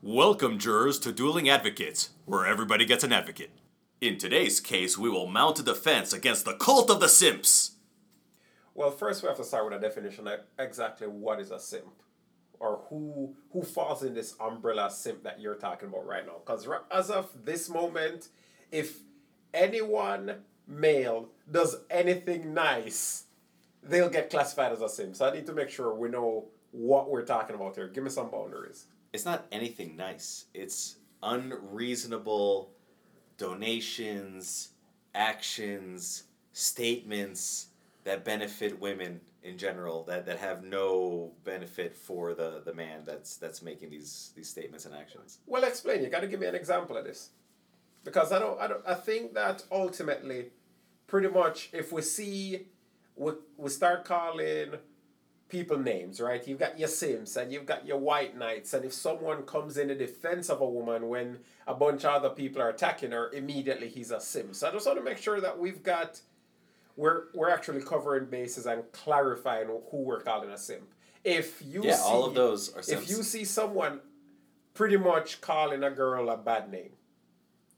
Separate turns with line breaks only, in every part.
Welcome, jurors, to Dueling Advocates, where everybody gets an advocate. In today's case, we will mount a defense against the cult of the simps.
Well, first we have to start with a definition of exactly what is a simp, or who who falls in this umbrella simp that you're talking about right now. Because as of this moment, if anyone male does anything nice, they'll get classified as a simp. So I need to make sure we know what we're talking about here. Give me some boundaries.
It's not anything nice. It's unreasonable donations, actions, statements that benefit women in general that, that have no benefit for the, the man that's that's making these these statements and actions.
Well, explain. You got to give me an example of this, because I don't I don't I think that ultimately, pretty much, if we see, we we start calling people names, right? You've got your simps and you've got your White Knights, and if someone comes in the defense of a woman when a bunch of other people are attacking her, immediately he's a simp. So I just want to make sure that we've got we're we're actually covering bases and clarifying who we're calling a simp. If you
yeah,
see,
all of those are
if you see someone pretty much calling a girl a bad name,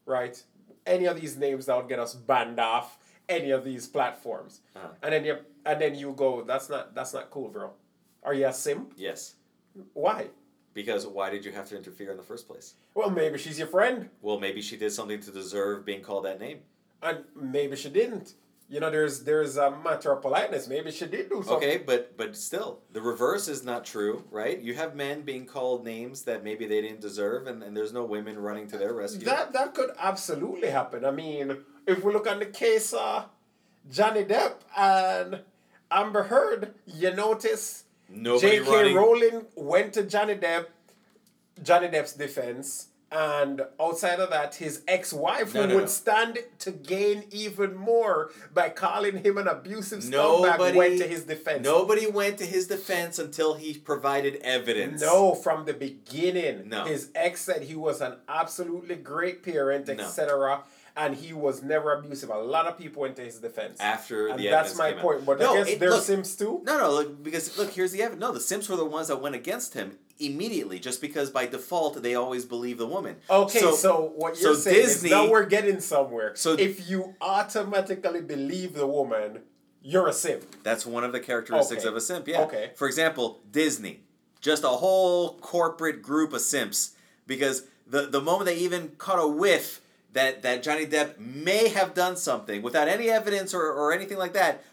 right? Any of these names that would get us banned off any of these platforms,
uh-huh.
and then you and then you go, that's not that's not cool, bro. Are you a simp?
Yes.
Why?
Because why did you have to interfere in the first place?
Well, maybe she's your friend.
Well, maybe she did something to deserve being called that name.
And maybe she didn't. You know, there's there's a matter of politeness. Maybe she did do something.
Okay, but but still, the reverse is not true, right? You have men being called names that maybe they didn't deserve, and, and there's no women running to their rescue.
That that could absolutely happen. I mean, if we look on the case of Johnny Depp and Amber Heard, you notice
Nobody
J.K.
running.
Rowling went to Johnny Depp, Johnny Depp's defense, and outside of that, his ex-wife
No,
who
no,
would
no.
stand to gain even more by calling him an abusive scumbag
Nobody
went to his defense.
Nobody went to his defense until he provided evidence.
No, from the beginning.
No.
His ex said he was an absolutely great parent, etc. And he was never abusive. A lot of people went to his defense.
After
and
the
that's
evidence
my
out.
point. But
No,
I guess they're simps too.
No, no, look, because look, here's the evidence. No, the simps were the ones that went against him immediately, just because by default they always believe the woman.
Okay, so, what you're
so
saying
Disney-
is now we're getting somewhere.
So-
if you automatically believe the woman, you're a simp.
That's one of the characteristics
Okay.
of a simp. Yeah.
Okay.
For example, Disney, just a whole corporate group of simps, because the the moment they even caught a whiff that that Johnny Depp may have done something without any evidence or, or anything like that,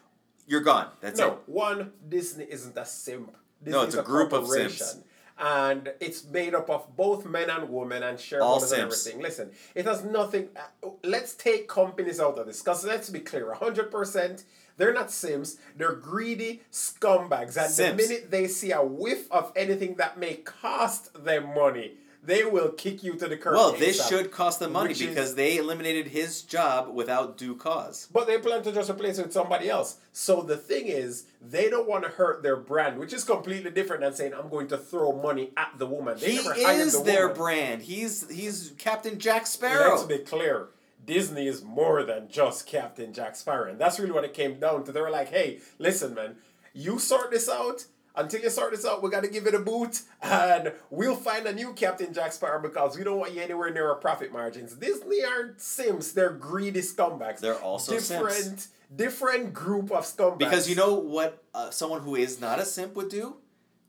you're gone. That's
no,
it.
one Disney isn't a simp. Disney
No, it's
is
a group of simps.
And it's made up of both men and women and shareholders and everything. Listen, it has nothing. Uh, let's take companies out of this because let's be clear 100%. They're not simps. They're greedy scumbags. And
Simps.
the minute they see a whiff of anything that may cost them money, they will kick you to the curb.
Well, this
ASAP.
should cost them money
Which is-
because they eliminated his job without due cause.
But they plan to just replace it with somebody else. So the thing is, they don't want to hurt their brand, which is completely different than saying, I'm going to throw money at the woman. They
He is
the
their
woman.
brand. He's he's Captain Jack Sparrow.
Let's be clear. Disney is more than just Captain Jack Sparrow. And that's really what it came down to. They were like, hey, listen, man, you sort this out. Until you sort this out, we got to give it a boot, and we'll find a new Captain Jack Sparrow because we don't want you anywhere near our profit margins. Disney aren't simps; they're greedy scumbags.
They're also
different, different group of scumbags.
Because you know what uh, someone who is not a simp would do?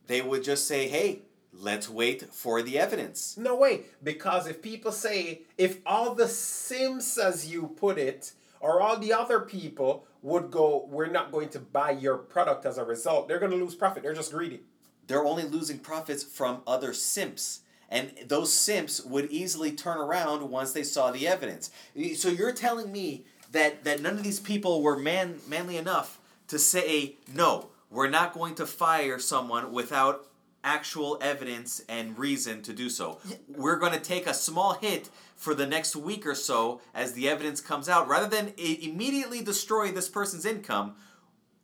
They would just say, hey, let's wait for the evidence.
No way. Because if people say, if all the simps, as you put it, or all the other people would go, we're not going to buy your product as a result, they're going to lose profit. They're just greedy.
They're only losing profits from other simps. And those simps would easily turn around once they saw the evidence. So you're telling me that, that none of these people were man, manly enough to say, no, we're not going to fire someone without actual evidence and reason to do so. We're going to take a small hit for the next week or so as the evidence comes out. Rather than immediately destroy this person's income,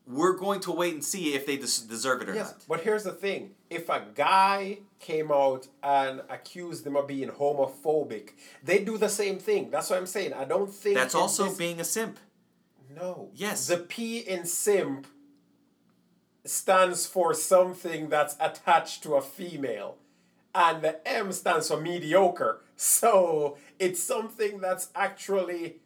we're going to wait and see if they des- deserve it or
Yes.
not.
But here's the thing if a guy came out and accused them of being homophobic, they do the same thing. That's what I'm saying. I don't think.
That's also
this-
being a simp.
No.
Yes.
The P in simp stands for something that's attached to a female. and the M stands for mediocre. So it's something that's actually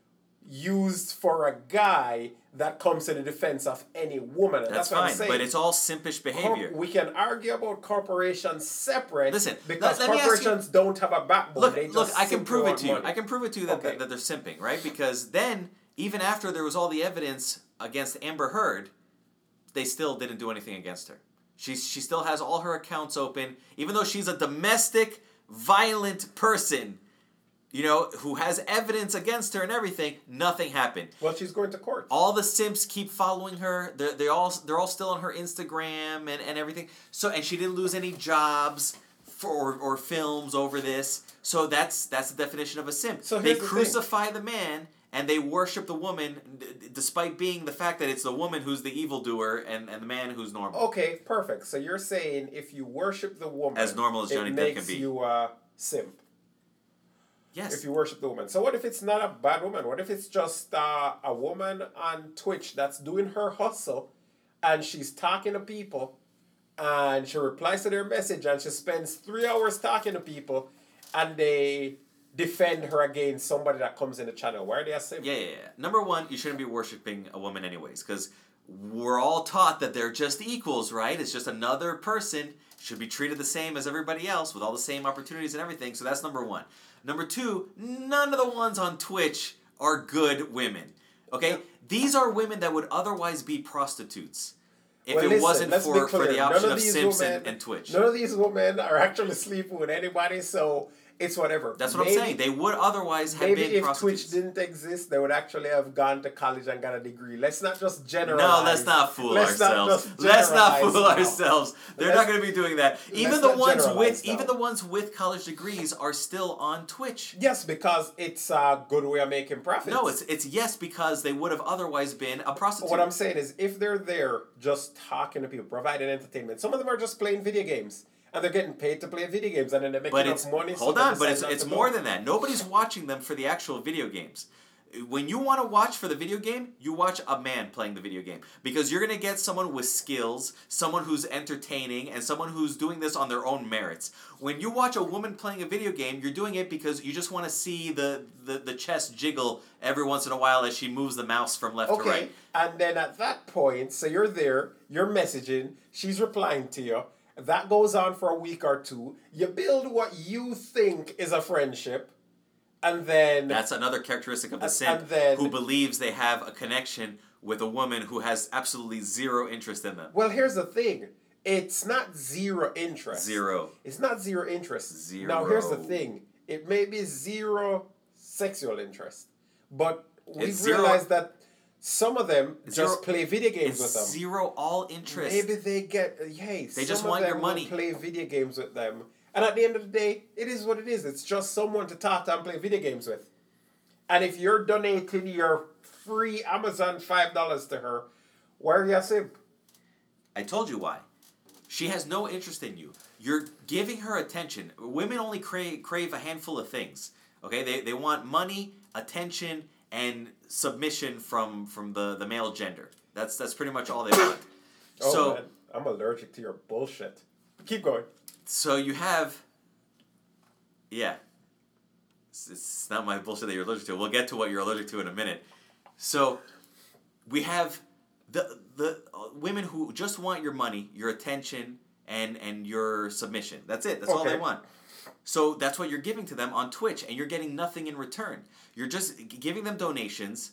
used for a guy that comes to the defense of any woman. And
That's,
that's, what I'm
fine,
saying.
but it's all simpish behavior.
Corp- we can argue about corporations separate.
Listen,
because
let- let ask you-
corporations don't have a backbone.
look,
they just
look, I can prove it to you.
money.
I can prove it to you that,
Okay.
that, that they're simping, right? Because then, even after there was all the evidence against Amber Heard, they still didn't do anything against her. She's, she still has all her accounts open, even though she's a domestic, violent person, you know, who has evidence against her and everything. Nothing happened.
Well, she's going to court.
all the simps keep following her. They're, they all they're all still on her Instagram and, and everything. So and she didn't lose any jobs for or, or films over this. So that's that's the definition of a simp.
So
they
here's the thing.
crucify the man and they worship the woman, d- despite being the fact that it's the woman who's the evildoer and, and the man who's normal.
Okay, perfect. So you're saying if you worship the woman,
As normal as Johnny
it
Depp
makes
can be.
you a simp.
yes.
If you worship the woman. So what if it's not a bad woman? What if it's just uh, a woman on Twitch that's doing her hustle, and she's talking to people, and she replies to their message, and she spends three hours talking to people, and they defend her against somebody that comes in the channel. Why are they a simp?
Yeah, yeah, yeah. Number one, you shouldn't be worshiping a woman anyways, because we're all taught that they're just equals, right? It's just another person, should be treated the same as everybody else with all the same opportunities and everything. So that's number one. Number two, none of the ones on Twitch are good women. Okay? These are women that would otherwise be prostitutes. If
Well,
it
listen,
wasn't for, for the option
of
of and,
women-
and Twitch.
None of these women are actually sleeping with anybody, so it's whatever.
That's what
Maybe-
I'm saying. They would otherwise have
Maybe
been
if
prostitutes.
Twitch didn't exist, they would actually have gone to college and got a degree. Let's not just generalize.
No, let's not fool
Let's not
ourselves.
just
let's not fool
now.
ourselves. They're
Let's-
not going to be doing that. Even the ones with
now.
even the ones with college degrees are still on Twitch.
Yes, because it's a good way of making profits.
No, it's it's yes because they would have otherwise been a prostitute.
What I'm saying is, if they're there just talking to people, providing entertainment, some of them are just playing video games, and they're getting paid to play video games, and then they make
but
enough
it's
money.
hold
they
on, but it's it's more
go.
than that. Nobody's watching them for the actual video games. When you want to watch for the video game, you watch a man playing the video game because you're gonna get someone with skills, someone who's entertaining, and someone who's doing this on their own merits. When you watch a woman playing a video game, you're doing it because you just want to see the, the the chest jiggle every once in a while as she moves the mouse from left to
Okay,
right.
and then at that point, so you're there, you're messaging, she's replying to you. That goes on for a week or two. You build what you think is a friendship, and then
That's another characteristic of the simp
and then-
who believes they have a connection with a woman who has absolutely zero interest in them.
well, here's the thing. It's not zero interest.
Zero.
It's not zero interest.
Zero.
Now here's the thing. It may be zero sexual interest, but we've realized that some of them
Zero-
just play video games with them.
zero all interest.
Maybe they get hey.
They just want
of
your money.
Play video games with them, and at the end of the day, it is what it is. It's just someone to talk to and play video games with. And if you're donating your free Amazon five dollars to her, where you a simp?
I told you why. She has no interest in you. You're giving her attention. Women only crave, crave a handful of things. Okay, they, they want money, attention, and submission from from the, the male gender. That's that's pretty much all they want.
Oh
so
man, I'm allergic to your bullshit. Keep going.
so you have yeah it's, it's not my bullshit that you're allergic to we'll get to what you're allergic to in a minute so we have the the uh, women who just want your money your attention and and your submission that's it that's all they want so that's what you're giving to them on twitch and you're getting nothing in return you're just giving them donations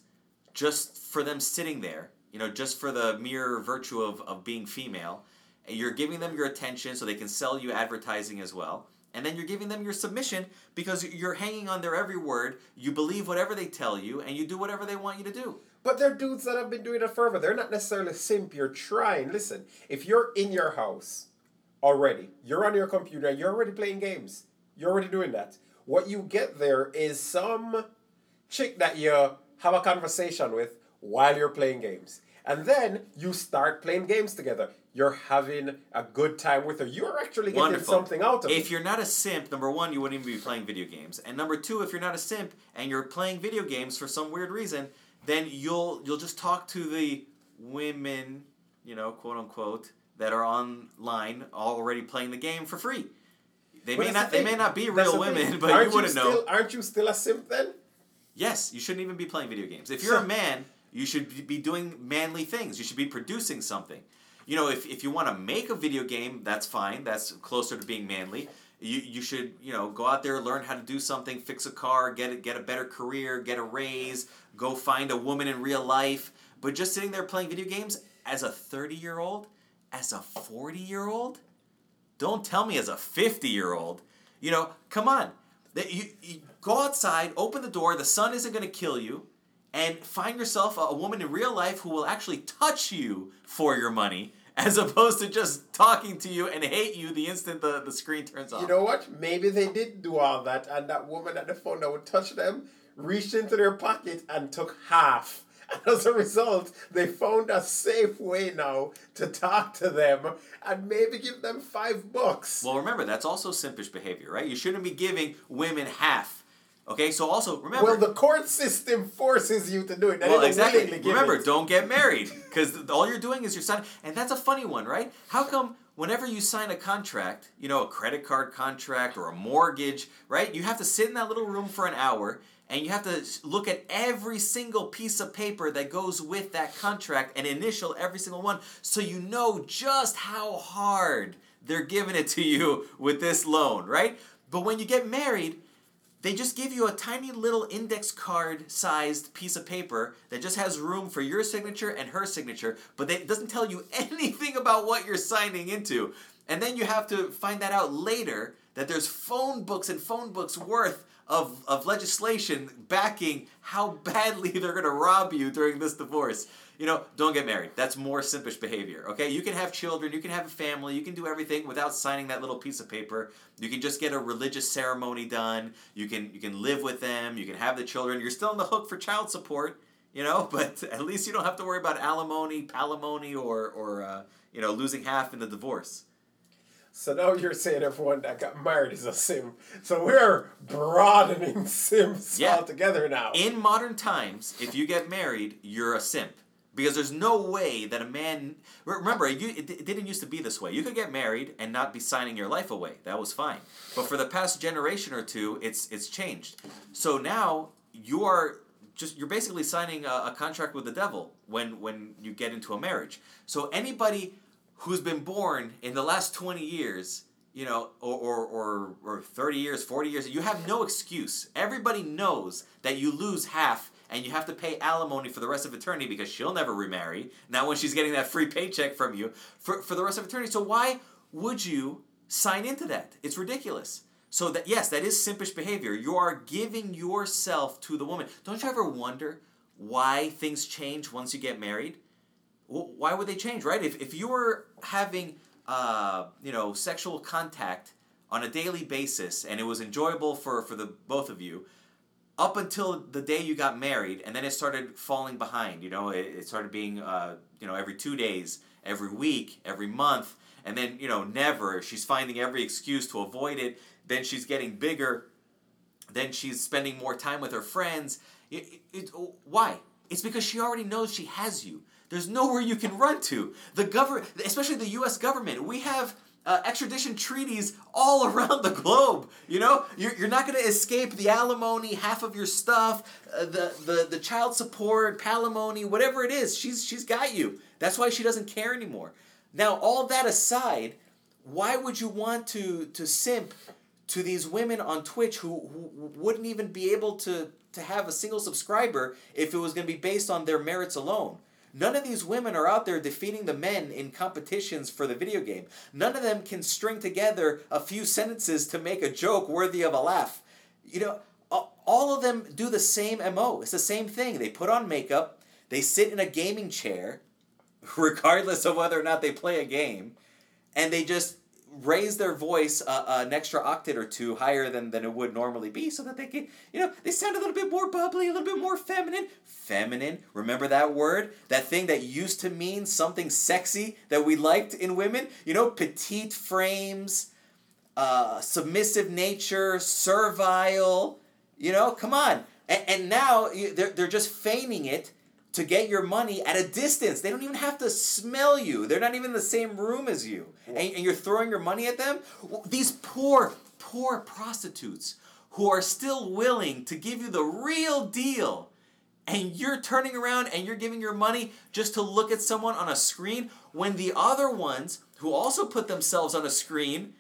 just for them sitting there you know just for the mere virtue of, of being female and you're giving them your attention so they can sell you advertising as well and then you're giving them your submission because you're hanging on their every word you believe whatever they tell you and you do whatever they want you to do
But they're dudes that have been doing it forever. They're not necessarily simp. You're trying. Listen, if you're in your house already, you're on your computer, you're already playing games. You're already doing that. What you get there is some chick that you have a conversation with while you're playing games. And then you start playing games together. You're having a good time with her. You're actually getting
Wonderful.
something out of it.
if you're not a simp number one you wouldn't even be playing video games and number two if you're not a simp and you're playing video games for some weird reason then you'll you'll just talk to the women you know quote unquote that are online already playing the game for free They
But
may not.
the
They may not be real women,
thing.
but
aren't
you wouldn't know.
still, Aren't you still a simp then?
Yes, you shouldn't even be playing video games. If you're a man, you should be doing manly things. You should be producing something. You know, if, if you want to make a video game, that's fine. That's closer to being manly. You, you should you know go out there learn how to do something fix a car get a, get a better career get a raise go find a woman in real life but just sitting there playing video games as a 30 year old as a 40 year old don't tell me as a 50 year old you know come on you, you go outside open the door the sun isn't going to kill you and find yourself a, a woman in real life who will actually touch you for your money as opposed to just talking to you and hate you the instant the, the screen turns off
You know what? Maybe they did do all that, and that woman at the phone that would touch them reached into their pocket and took half. As a result, they found a safe way now to talk to them and maybe give them five bucks.
Well, remember that's also simpish behavior, right? You shouldn't be giving women half. Okay, so also remember.
Well, the court system forces you to do it. They
well, exactly. Remember,
it.
don't get married because all you're doing is you're signing, and that's a funny one, right? How come whenever you sign a contract, you know, a credit card contract or a mortgage, right? You have to sit in that little room for an hour. And you have to look at every single piece of paper that goes with that contract and initial every single one so you know just how hard they're giving it to you with this loan, right? But when you get married, they just give you a tiny little index card sized piece of paper that just has room for your signature and her signature, but it doesn't tell you anything about what you're signing into. And then you have to find that out later that there's phone books and phone books worth of, of legislation backing how badly they're going to rob you during this divorce. You know, don't get married. That's more simpish behavior. Okay, you can have children, you can have a family, you can do everything without signing that little piece of paper. You can just get a religious ceremony done. You can you can live with them. You can have the children. You're still on the hook for child support. You know, but at least you don't have to worry about alimony, palimony, or or uh, you know losing half in the divorce.
So now you're saying everyone that got married is a simp. So we're broadening simps
Yeah.
altogether now.
In modern times, if you get married, you're a simp. Because there's no way that a man. Remember, it, didn't used to be this way. You could get married and not be signing your life away. That was fine. But for the past generation or two, it's it's changed. So now you are just you're basically signing a, a contract with the devil when when you get into a marriage. So anybody who's been born in the last 20 years you know or, or, or, or 30 years 40 years you have no excuse. Everybody knows that you lose half and you have to pay alimony for the rest of eternity because she'll never remarry now when she's getting that free paycheck from you for, for the rest of eternity. So why would you sign into that? It's ridiculous. So that yes that is simpish behavior. You are giving yourself to the woman. Don't you ever wonder why things change once you get married why would they change, right? If, if you were having, uh, you know, sexual contact on a daily basis and it was enjoyable for, for the both of you, up until the day you got married, and then it started falling behind, you know, it, it started being, uh, you know, every two days, every week, every month, and then, you know, never. She's finding every excuse to avoid it. Then she's getting bigger. Then she's spending more time with her friends. It, it, why? It's because she already knows she has you. There's nowhere you can run to. The government, especially the U.S. government, we have uh, extradition treaties all around the globe. You know, you're, you're not going to escape the alimony, half of your stuff, uh, the, the the child support, palimony, whatever it is. She's she's got you. That's why she doesn't care anymore. Now, all that aside, why would you want to to simp to these women on Twitch who, who wouldn't even be able to to have a single subscriber if it was going to be based on their merits alone? None of these women are out there defeating the men in competitions for the video game. None of them can string together a few sentences to make a joke worthy of a laugh. You know, all of them do the same MO. It's the same thing. They put on makeup, they sit in a gaming chair, regardless of whether or not they play a game, and they just raise their voice uh, an extra octave or two higher than, than it would normally be so that they can, you know, they sound a little bit more bubbly, a little bit more feminine. Feminine, remember that word? That thing that used to mean something sexy that we liked in women? You know, petite frames, uh, submissive nature, servile, you know, come on. And, and now they're, they're just feigning it to get your money at a distance. They don't even have to smell you. They're not even in the same room as you. And, and you're throwing your money at them. These poor, poor prostitutes who are still willing to give you the real deal and you're turning around and you're giving your money just to look at someone on a screen when the other ones who also put themselves on a screen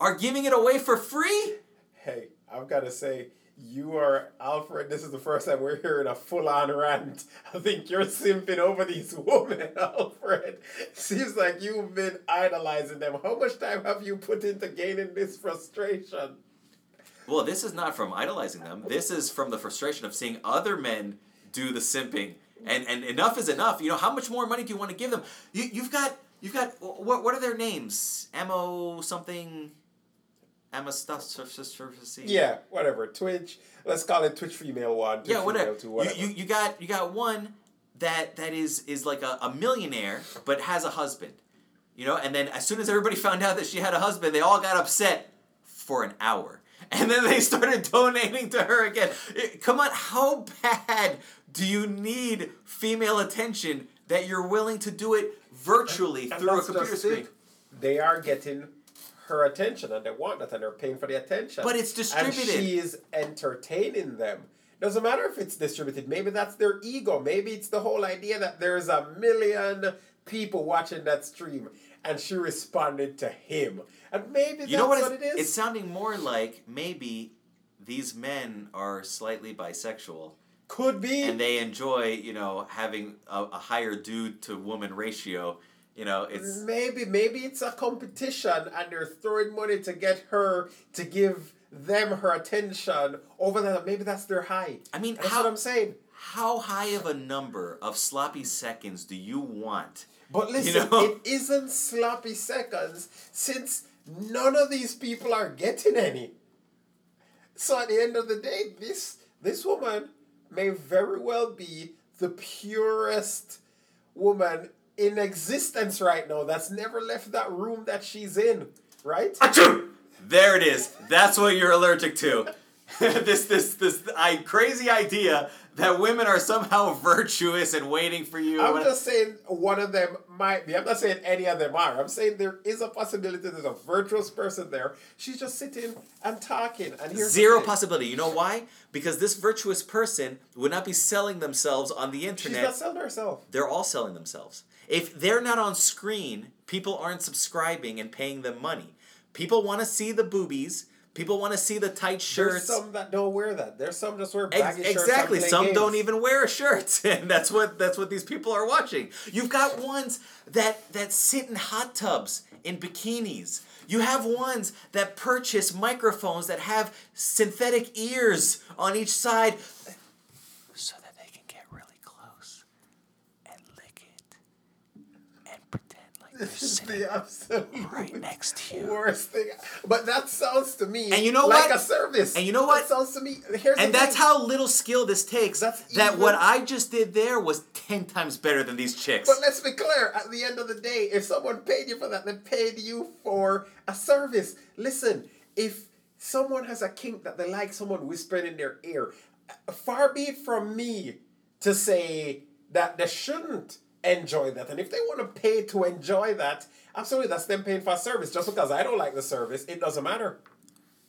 are giving it away for free?
Hey, I've got to say, you are Alfred. This is the first time we're hearing a full-on rant. I think you're simping over these women, Alfred. Seems like you've been idolizing them. How much time have you put into gaining this frustration?
Well, this is not from idolizing them. This is from the frustration of seeing other men do the simping. And and enough is enough. You know, how much more money do you want to give them? You you've got you've got what what are their names? Ammo something Emma stuff
Yeah, whatever. Twitch. Let's call it Twitch female one. Twitch
yeah, whatever.
Two, whatever.
You, you you got you got one that that is is like a, a millionaire but has a husband. You know, and then as soon as everybody found out that she had a husband, they all got upset for an hour. And then they started donating to her again. It, come on, how bad do you need female attention that you're willing to do it virtually
And
through a computer screen?
it. They are getting her attention and they want that and they're paying for the attention.
But it's distributed.
And she is entertaining them. Doesn't matter if it's distributed. Maybe that's their ego. Maybe it's the whole idea that there's a million people watching that stream and she responded to him. And maybe that's
You know what,
what, it is.
it's sounding more like maybe these men are slightly bisexual
Could be.
and they enjoy, you know, having a, a higher dude to woman ratio. You know, it's
Maybe maybe it's a competition and they're throwing money to get her to give them her attention over that. Maybe that's their high.
I mean,
that's
how-
what I'm saying.
how high of a number of sloppy seconds do you want?
But listen,
know?
it isn't sloppy seconds since none of these people are getting any. So at the end of the day, this this woman may very well be the purest woman in existence right now that's never left that room that she's in, right?
Achoo! There it is. That's what you're allergic to. this this this I, crazy idea that women are somehow virtuous and waiting for you.
I'm just saying one of them might be. I'm not saying any of them are. I'm saying there is a possibility there's a virtuous person there. She's just sitting and talking. And here's
Zero possibility. You know why? Because this virtuous person would not be selling themselves on the internet.
She's not selling herself.
they're all selling themselves. If they're not on screen, people aren't subscribing and paying them money. People want to see the boobies. People want to see the tight shirts.
There's some that don't wear that. There's some just wear
Ex-
baggy shirts.
exactly. Some
games.
don't even wear a shirt, and that's what that's what these people are watching. You've got ones that that sit in hot tubs in bikinis. You have ones that purchase microphones that have synthetic ears on each side, so that they can get really close and lick it and pretend like they're
This is the absolute
right next to you.
worst thing. But that sounds to me
And you know
like
what?
a service.
And you know what?
That sounds to me. Here's
And that's
thing.
how little skill this takes.
That's
that what I just did there was ten times better than these chicks.
But let's be clear, at the end of the day, if someone paid you for that, they paid you for a service. Listen, if someone has a kink that they like someone whispering in their ear, far be it from me to say that they shouldn't enjoy that. And if they want to pay to enjoy that, absolutely, that's them paying for a service. Just because I don't like the service, it doesn't matter.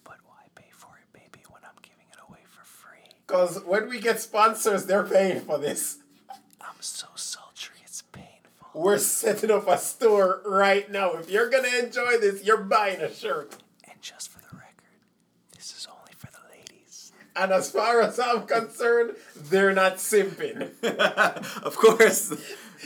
But why pay for it, baby, when I'm giving it away for free?
Because when we get sponsors, they're paying for this.
I'm so sultry, it's painful.
We're setting up a store right now. If you're going to enjoy this, you're buying a shirt.
And just for the record, this is only for the ladies.
And as far as I'm concerned, they're not simping.
of course,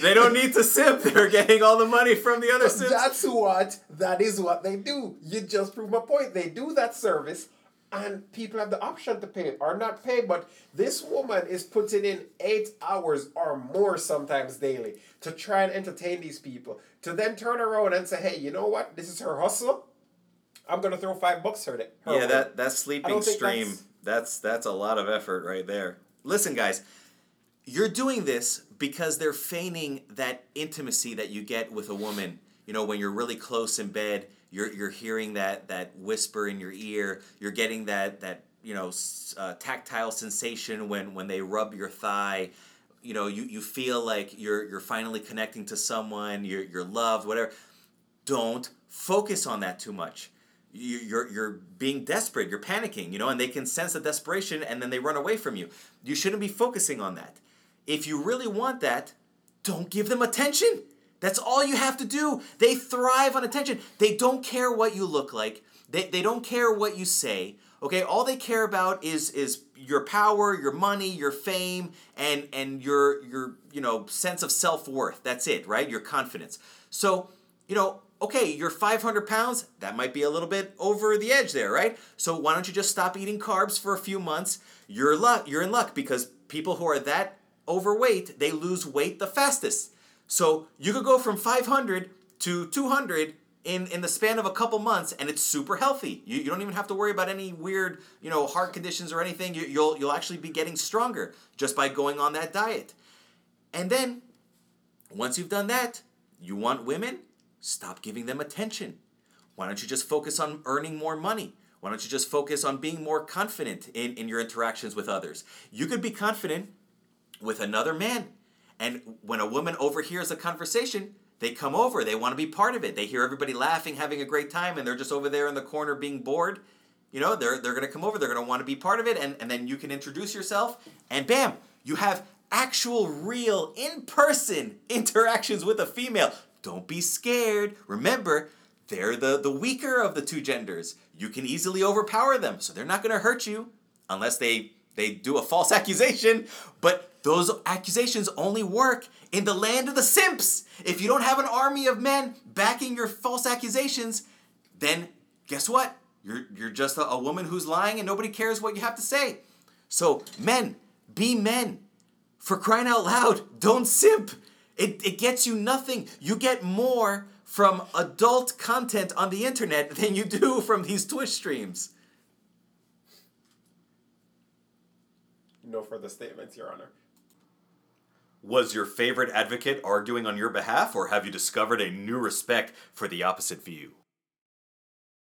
they don't need to simp. They're getting all the money from the other simps.
That's what, that is what they do. You just prove my point. They do that service, and people have the option to pay or not pay. But this woman is putting in eight hours or more sometimes daily to try and entertain these people. To then turn around and say, hey, you know what? This is her hustle. I'm going to throw five bucks her, her
yeah,
way."
that, that sleeping stream,
that's-
that's that's a lot of effort right there. Listen, guys, you're doing this because they're feigning that intimacy that you get with a woman. You know, when you're really close in bed, you're you're hearing that that whisper in your ear. You're getting that that you know uh, tactile sensation when when they rub your thigh. You know, you, you feel like you're you're finally connecting to someone. You're you're loved, whatever. Don't focus on that too much. you're you're being desperate, you're panicking, you know, and they can sense the desperation and then they run away from you. You shouldn't be focusing on that. If you really want that, don't give them attention. That's all you have to do. They thrive on attention. They don't care what you look like. They, they don't care what you say. Okay, all they care about is is your power, your money, your fame, and and your your you know sense of self worth. That's it, right? Your confidence. So you know, okay, you're 500 pounds. That might be a little bit over the edge there, right? So why don't you just stop eating carbs for a few months? You're luck. You're in luck because people who are that overweight they lose weight the fastest. So you could go from 500 to 200 in, in the span of a couple months and it's super healthy. You, you don't even have to worry about any weird, you know, heart conditions or anything. You, you'll, you'll actually be getting stronger just by going on that diet. And then, once you've done that, you want women? Stop giving them attention. Why don't you just focus on earning more money? Why don't you just focus on being more confident in, in your interactions with others? You could be confident with another man. And when a woman overhears a conversation, they come over. They want to be part of it. They hear everybody laughing, having a great time, and they're just over there in the corner being bored. You know, they're, they're going to come over. They're going to want to be part of it. And, and then you can introduce yourself, and bam, you have actual, real, in person interactions with a female. Don't be scared. Remember, they're the, the weaker of the two genders. You can easily overpower them, so they're not going to hurt you unless they they do a false accusation, but those accusations only work in the land of the simps. If you don't have an army of men backing your false accusations, then guess what? You're, you're just a, a woman who's lying and nobody cares what you have to say. So, men, be men. For crying out loud, don't simp. It, it gets you nothing. You get more from adult content on the internet than you do from these Twitch streams.
No further statements, Your Honor.
Was your favorite advocate arguing on your behalf, or have you discovered a new respect for the opposite view?